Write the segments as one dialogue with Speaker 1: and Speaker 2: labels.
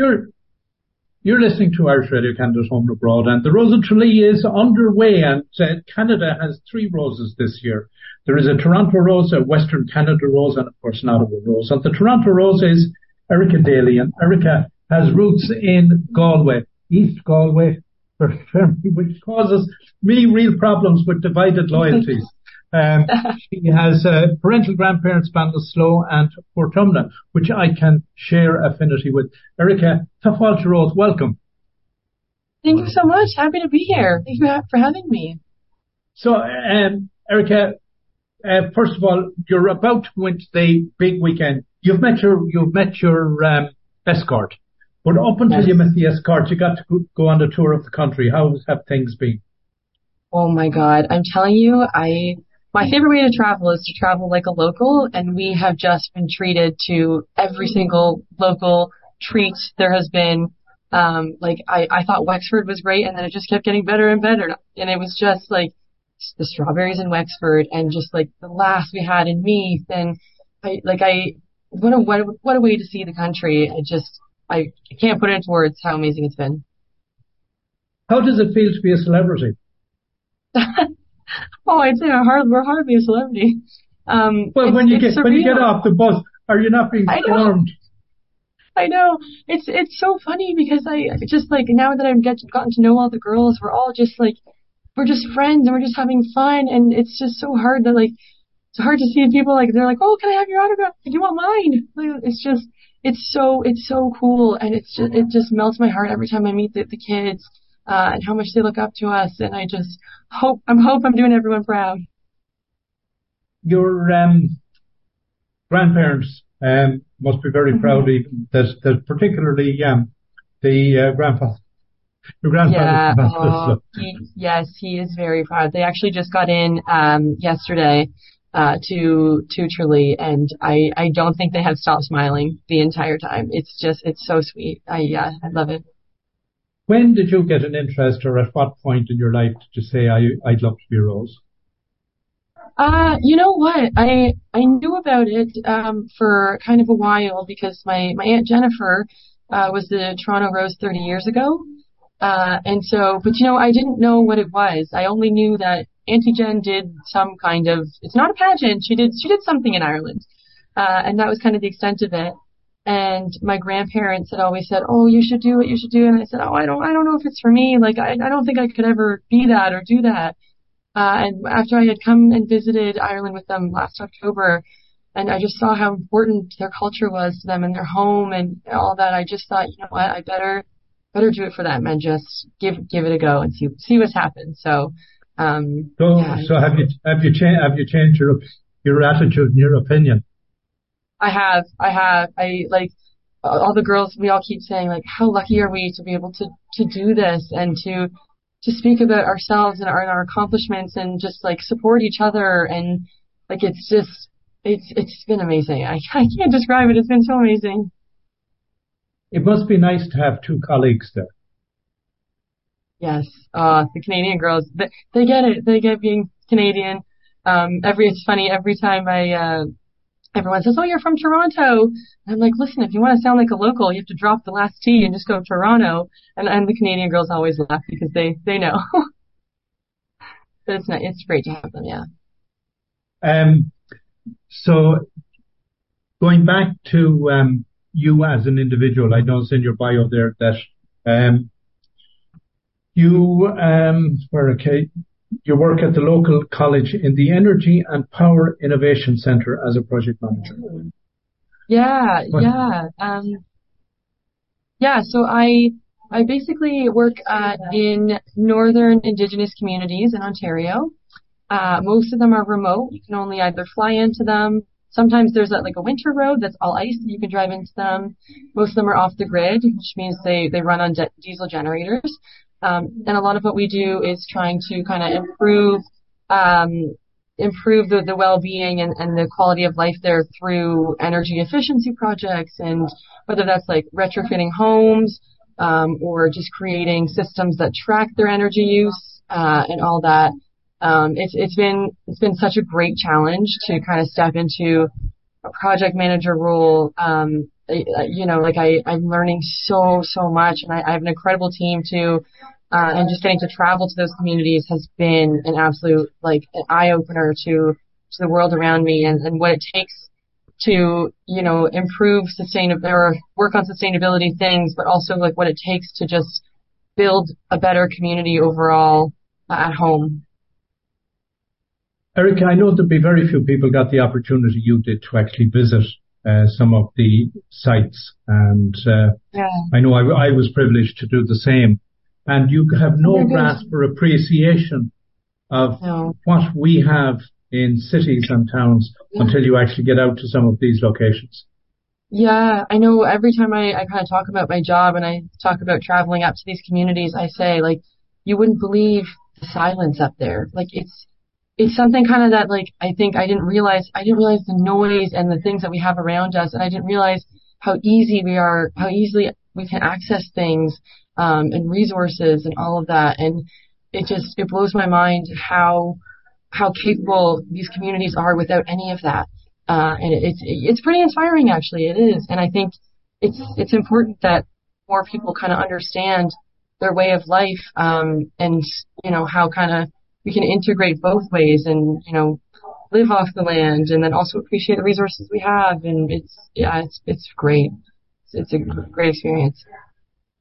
Speaker 1: You're you're listening to Irish Radio Canada's Home and Abroad, and the Rose of Tralee is underway, and uh, Canada has three roses this year. There is a Toronto rose, a Western Canada rose, and of course an Ottawa rose. And the Toronto rose is Erica Daly, and Erica has roots in Galway, East Galway, which causes me real problems with divided loyalties. Um, she has uh, parental grandparents Ballinasloe and Portumna, which I can share affinity with. Erica Tafalcha Rose, welcome.
Speaker 2: Thank you so much. Happy to be here. Thank you for having me.
Speaker 1: So, um, Erica, uh, first of all, you're about to go into the big weekend. You've met your you've met your um, escort, but up until yes. you met the escort, you got to go, go on the tour of the country. How have things been?
Speaker 2: Oh my God, I'm telling you, I my favorite way to travel is to travel like a local, and we have just been treated to every single local treat there has been. Um, like I, I thought Wexford was great, and then it just kept getting better and better, and it was just like the strawberries in Wexford, and just like the last we had in Meath, and I like I what a what a, what a way to see the country. I just I can't put it into words how amazing it's been.
Speaker 1: How does it feel to be a celebrity?
Speaker 2: oh, I'd say we're, hard, we're hardly a celebrity. Um,
Speaker 1: well, when you get surreal. when you get off the bus, are you not being stormed?
Speaker 2: I know it's it's so funny because I just like now that I've get, gotten to know all the girls, we're all just like we're just friends and we're just having fun, and it's just so hard that like it's hard to see people like they're like, oh, can I have your autograph? Do you want mine? Like, it's just it's so it's so cool, and it's just it just melts my heart every time I meet the, the kids uh, and how much they look up to us. And I just hope, I'm hope I'm doing everyone proud.
Speaker 1: Your um, grandparents um, must be very mm-hmm. proud, even that, that particularly um, the uh, grandfather. Your grandfather. Yeah, oh,
Speaker 2: he, yes, he is very proud. They actually just got in um, yesterday uh, to to Tralee, and I I don't think they have stopped smiling the entire time. It's just it's so sweet. I yeah, I love it.
Speaker 1: When did you get an interest, or at what point in your life did you say, I, I'd love to be rose?
Speaker 2: Uh, you know what? I I knew about it um, for kind of a while because my my aunt Jennifer uh, was the Toronto Rose 30 years ago, uh, and so but you know I didn't know what it was. I only knew that Auntie Jen did some kind of it's not a pageant. She did she did something in Ireland, uh, and that was kind of the extent of it. And my grandparents had always said, "Oh, you should do what You should do. And I said, "Oh, I don't, I don't know if it's for me. Like, I, I don't think I could ever be that or do that." Uh, and after I had come and visited Ireland with them last October, and I just saw how important their culture was to them and their home and all that, I just thought, you know what, I better, better do it for them and just give, give it a go and see, see what's happened. So, um,
Speaker 1: so, yeah, so have you, have you changed, have you changed your, your attitude and your opinion?
Speaker 2: I have, I have, I like all the girls. We all keep saying like, how lucky are we to be able to to do this and to to speak about ourselves and our, and our accomplishments and just like support each other and like it's just it's it's been amazing. I I can't describe it. It's been so amazing.
Speaker 1: It must be nice to have two colleagues there.
Speaker 2: Yes, uh, the Canadian girls, they, they get it. They get being Canadian. Um, every it's funny every time I uh, everyone says, "Oh, you're from Toronto." And I'm like, "Listen, if you want to sound like a local, you have to drop the last T and just go Toronto." And and the Canadian girls always laugh because they they know. but it's not, it's great to have them, yeah.
Speaker 1: Um, so going back to um, you as an individual, I noticed in your bio there that um, you um, were okay you work at the local college in the Energy and Power Innovation Centre as a project manager.
Speaker 2: Yeah, what? yeah. Um, yeah, so I I basically work uh, in northern Indigenous communities in Ontario. Uh, most of them are remote. You can only either fly into them. Sometimes there's a, like a winter road that's all ice. You can drive into them. Most of them are off the grid, which means they, they run on de- diesel generators. Um, and a lot of what we do is trying to kind of improve um, improve the, the well-being and, and the quality of life there through energy efficiency projects and whether that's like retrofitting homes um, or just creating systems that track their energy use uh, and all that. Um, it's it's been it's been such a great challenge to kind of step into a project manager role um, you know, like I, I'm learning so, so much and I, I have an incredible team too. Uh, and just getting to travel to those communities has been an absolute, like, an eye opener to, to the world around me and, and what it takes to, you know, improve sustainable or work on sustainability things, but also like what it takes to just build a better community overall uh, at home.
Speaker 1: Erica, I know there'll be very few people got the opportunity you did to actually visit uh, some of the sites, and uh, yeah. I know I, I, was privileged to do the same. And you have no grasp or appreciation of no. what we have in cities and towns yeah. until you actually get out to some of these locations.
Speaker 2: Yeah, I know every time I, I kind of talk about my job and I talk about traveling up to these communities, I say like, you wouldn't believe the silence up there. Like it's, it's something kind of that like I think I didn't realize I didn't realize the noise and the things that we have around us and I didn't realize how easy we are how easily we can access things um and resources and all of that and it just it blows my mind how how capable these communities are without any of that. Uh and it, it's it's pretty inspiring actually it is and I think it's it's important that more people kind of understand their way of life um and you know how kind of we can integrate both ways and, you know, live off the land and then also appreciate the resources we have. And it's, yeah, it's, it's great. It's, it's a great experience.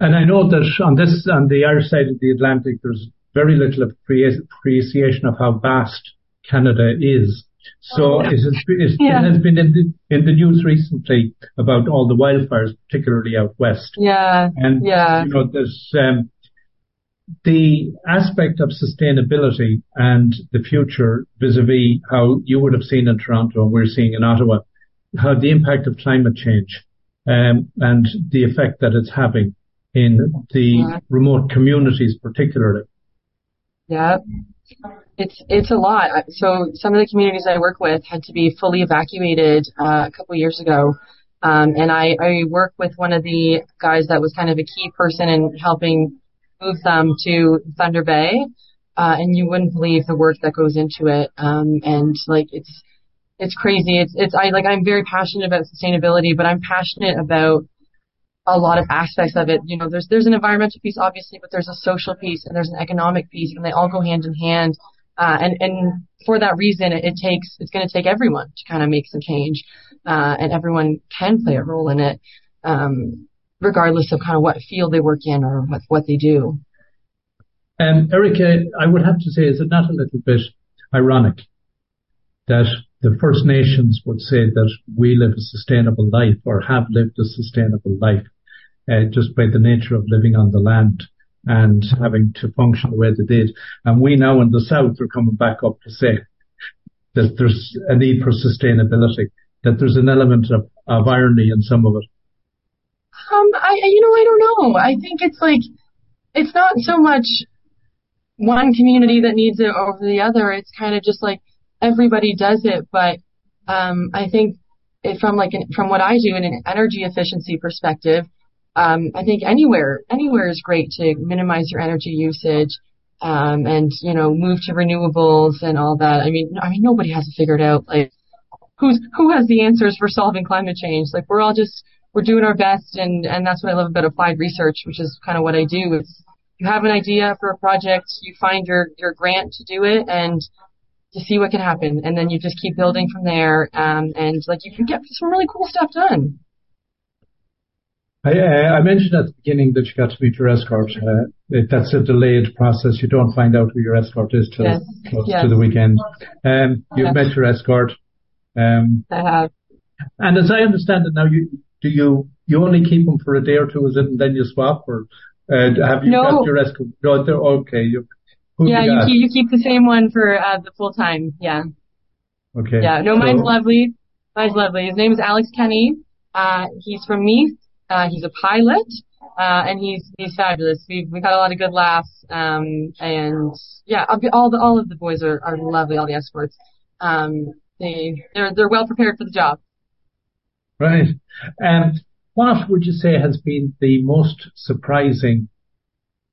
Speaker 1: And I know that on this, on the Irish side of the Atlantic, there's very little appreciation of how vast Canada is. So it has, it, yeah. it has been in the, in the news recently about all the wildfires, particularly out west.
Speaker 2: Yeah.
Speaker 1: And,
Speaker 2: yeah.
Speaker 1: you know, there's, um, the aspect of sustainability and the future vis-a-vis how you would have seen in Toronto and we're seeing in Ottawa, how the impact of climate change um, and the effect that it's having in the yeah. remote communities particularly.
Speaker 2: Yeah. It's it's a lot. So some of the communities I work with had to be fully evacuated uh, a couple years ago, um, and I, I work with one of the guys that was kind of a key person in helping move them to Thunder Bay, uh, and you wouldn't believe the work that goes into it. Um, and like it's it's crazy. It's it's I like I'm very passionate about sustainability, but I'm passionate about a lot of aspects of it. You know, there's there's an environmental piece obviously, but there's a social piece and there's an economic piece, and they all go hand in hand. Uh, and and for that reason, it, it takes it's going to take everyone to kind of make some change, uh, and everyone can play a role in it. Um, regardless of kind of what field they work in or what, what they do.
Speaker 1: Um, Erica, I would have to say, is it not a little bit ironic that the First Nations would say that we live a sustainable life or have lived a sustainable life uh, just by the nature of living on the land and having to function the way they did. And we now in the South are coming back up to say that there's a need for sustainability, that there's an element of, of irony in some of it.
Speaker 2: Um, I, you know, I don't know. I think it's like, it's not so much one community that needs it over the other. It's kind of just like everybody does it. But, um, I think from like, an, from what I do in an energy efficiency perspective, um, I think anywhere, anywhere is great to minimize your energy usage. Um, and, you know, move to renewables and all that. I mean, I mean, nobody has it figured out. Like, who's, who has the answers for solving climate change? Like, we're all just, we're doing our best and, and that's what I love about applied research, which is kind of what I do. It's you have an idea for a project, you find your, your grant to do it and to see what can happen. And then you just keep building from there. Um, and like you can get some really cool stuff done.
Speaker 1: I, I mentioned at the beginning that you got to meet your escort. Uh, that's a delayed process. You don't find out who your escort is till yes. close yes. to the weekend. Um, you've yes. met your escort. Um,
Speaker 2: I have.
Speaker 1: And as I understand it now, you do you you only keep them for a day or two, is it, and then you swap, or uh, have you
Speaker 2: no.
Speaker 1: got your escort? No, okay. You,
Speaker 2: yeah, you, you, keep, you keep the same one for uh, the full time. Yeah.
Speaker 1: Okay.
Speaker 2: Yeah. No, mine's so, lovely. Mine's lovely. His name is Alex Kenny. Uh, he's from Meath. Uh, he's a pilot. Uh, and he's, he's fabulous. We've, we've had a lot of good laughs. Um, and yeah, all the, all of the boys are, are lovely, all the escorts. Um, they, they're, they're well prepared for the job.
Speaker 1: Right. And what would you say has been the most surprising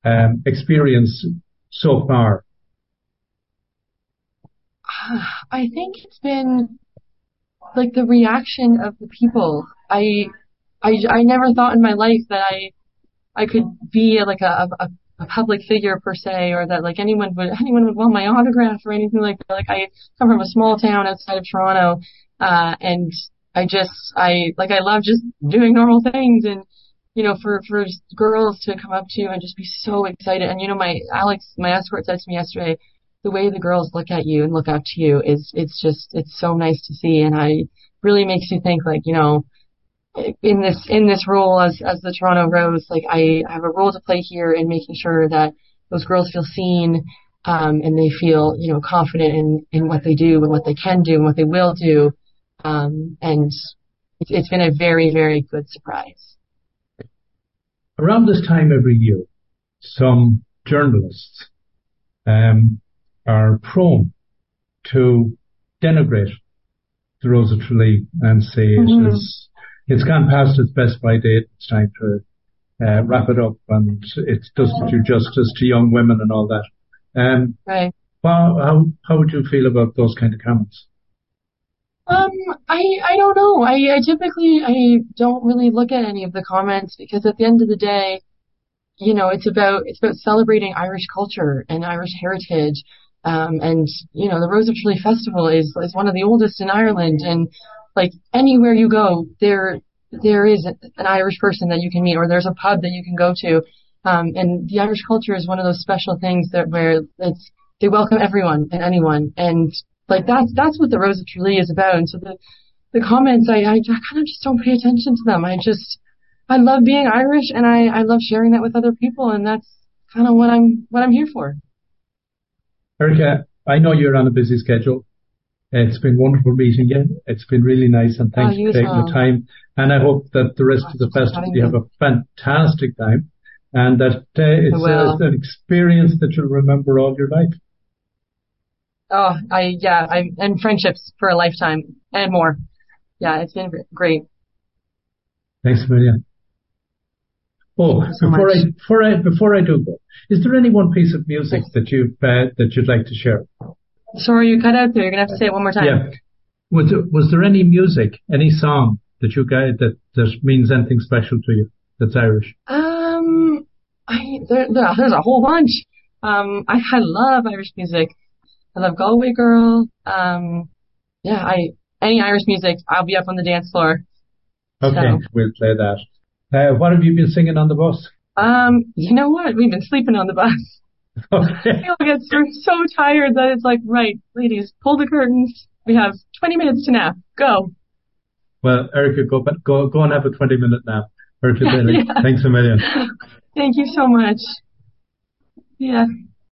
Speaker 1: um, experience so far?
Speaker 2: I think it's been like the reaction of the people. I I, I never thought in my life that I, I could be like a, a, a public figure per se, or that like anyone would, anyone would want my autograph or anything like that. Like I come from a small town outside of Toronto, uh, and I just, I, like I love just doing normal things and, you know, for, for girls to come up to you and just be so excited. And, you know, my, Alex, my escort said to me yesterday, the way the girls look at you and look up to you is, it's just, it's so nice to see. And I really makes you think like, you know, in this, in this role as, as the Toronto Rose, like I have a role to play here in making sure that those girls feel seen, um, and they feel, you know, confident in, in what they do and what they can do and what they will do. Um, and it's, it's been a very, very good surprise.
Speaker 1: Around this time every year, some journalists um, are prone to denigrate the Rose of Tralee and say mm-hmm. it is, it's gone past its best by date. It's time to uh, wrap it up, and it doesn't do justice to young women and all that.
Speaker 2: Um, right.
Speaker 1: Well, how how would you feel about those kind of comments?
Speaker 2: Um, I I don't know. I, I typically I don't really look at any of the comments because at the end of the day, you know, it's about it's about celebrating Irish culture and Irish heritage. Um, and you know, the Rose of Tralee Festival is is one of the oldest in Ireland, and like anywhere you go, there there is an Irish person that you can meet, or there's a pub that you can go to. Um, and the Irish culture is one of those special things that where it's they welcome everyone and anyone, and like that's that's what the Rose of Tralee is about. And so the the comments, I, I kind of just don't pay attention to them. I just I love being Irish, and I I love sharing that with other people, and that's kind of what I'm what I'm here for.
Speaker 1: Erica, I know you're on a busy schedule. It's been wonderful meeting you. It's been really nice, and thanks oh, for taking well. the time. And I hope that the rest oh, of the festival you have a fantastic time, and that uh, it's, uh, an experience that you'll remember all your life.
Speaker 2: Oh, I yeah, I and friendships for a lifetime and more. Yeah, it's been great.
Speaker 1: Thanks a million. Oh, so before much. I before I before I do go, is there any one piece of music that you've uh, that you'd like to share?
Speaker 2: Sorry, you cut out there. You're gonna have to say it one more time.
Speaker 1: Yeah. Was there, was there any music, any song that you guys that that means anything special to you that's Irish?
Speaker 2: Um, I there, there's a whole bunch. Um, I I love Irish music. I love Galway Girl. Um, yeah, I any Irish music, I'll be up on the dance floor.
Speaker 1: Okay, so. we'll play that. Uh, what have you been singing on the bus?
Speaker 2: Um, you know what? We've been sleeping on the bus.
Speaker 1: Okay.
Speaker 2: People get so tired that it's like, right, ladies, pull the curtains. We have 20 minutes to nap. Go.
Speaker 1: Well, Erica, go go go and have a 20 minute nap. Erica, yeah. thanks a million.
Speaker 2: Thank you so much. Yeah.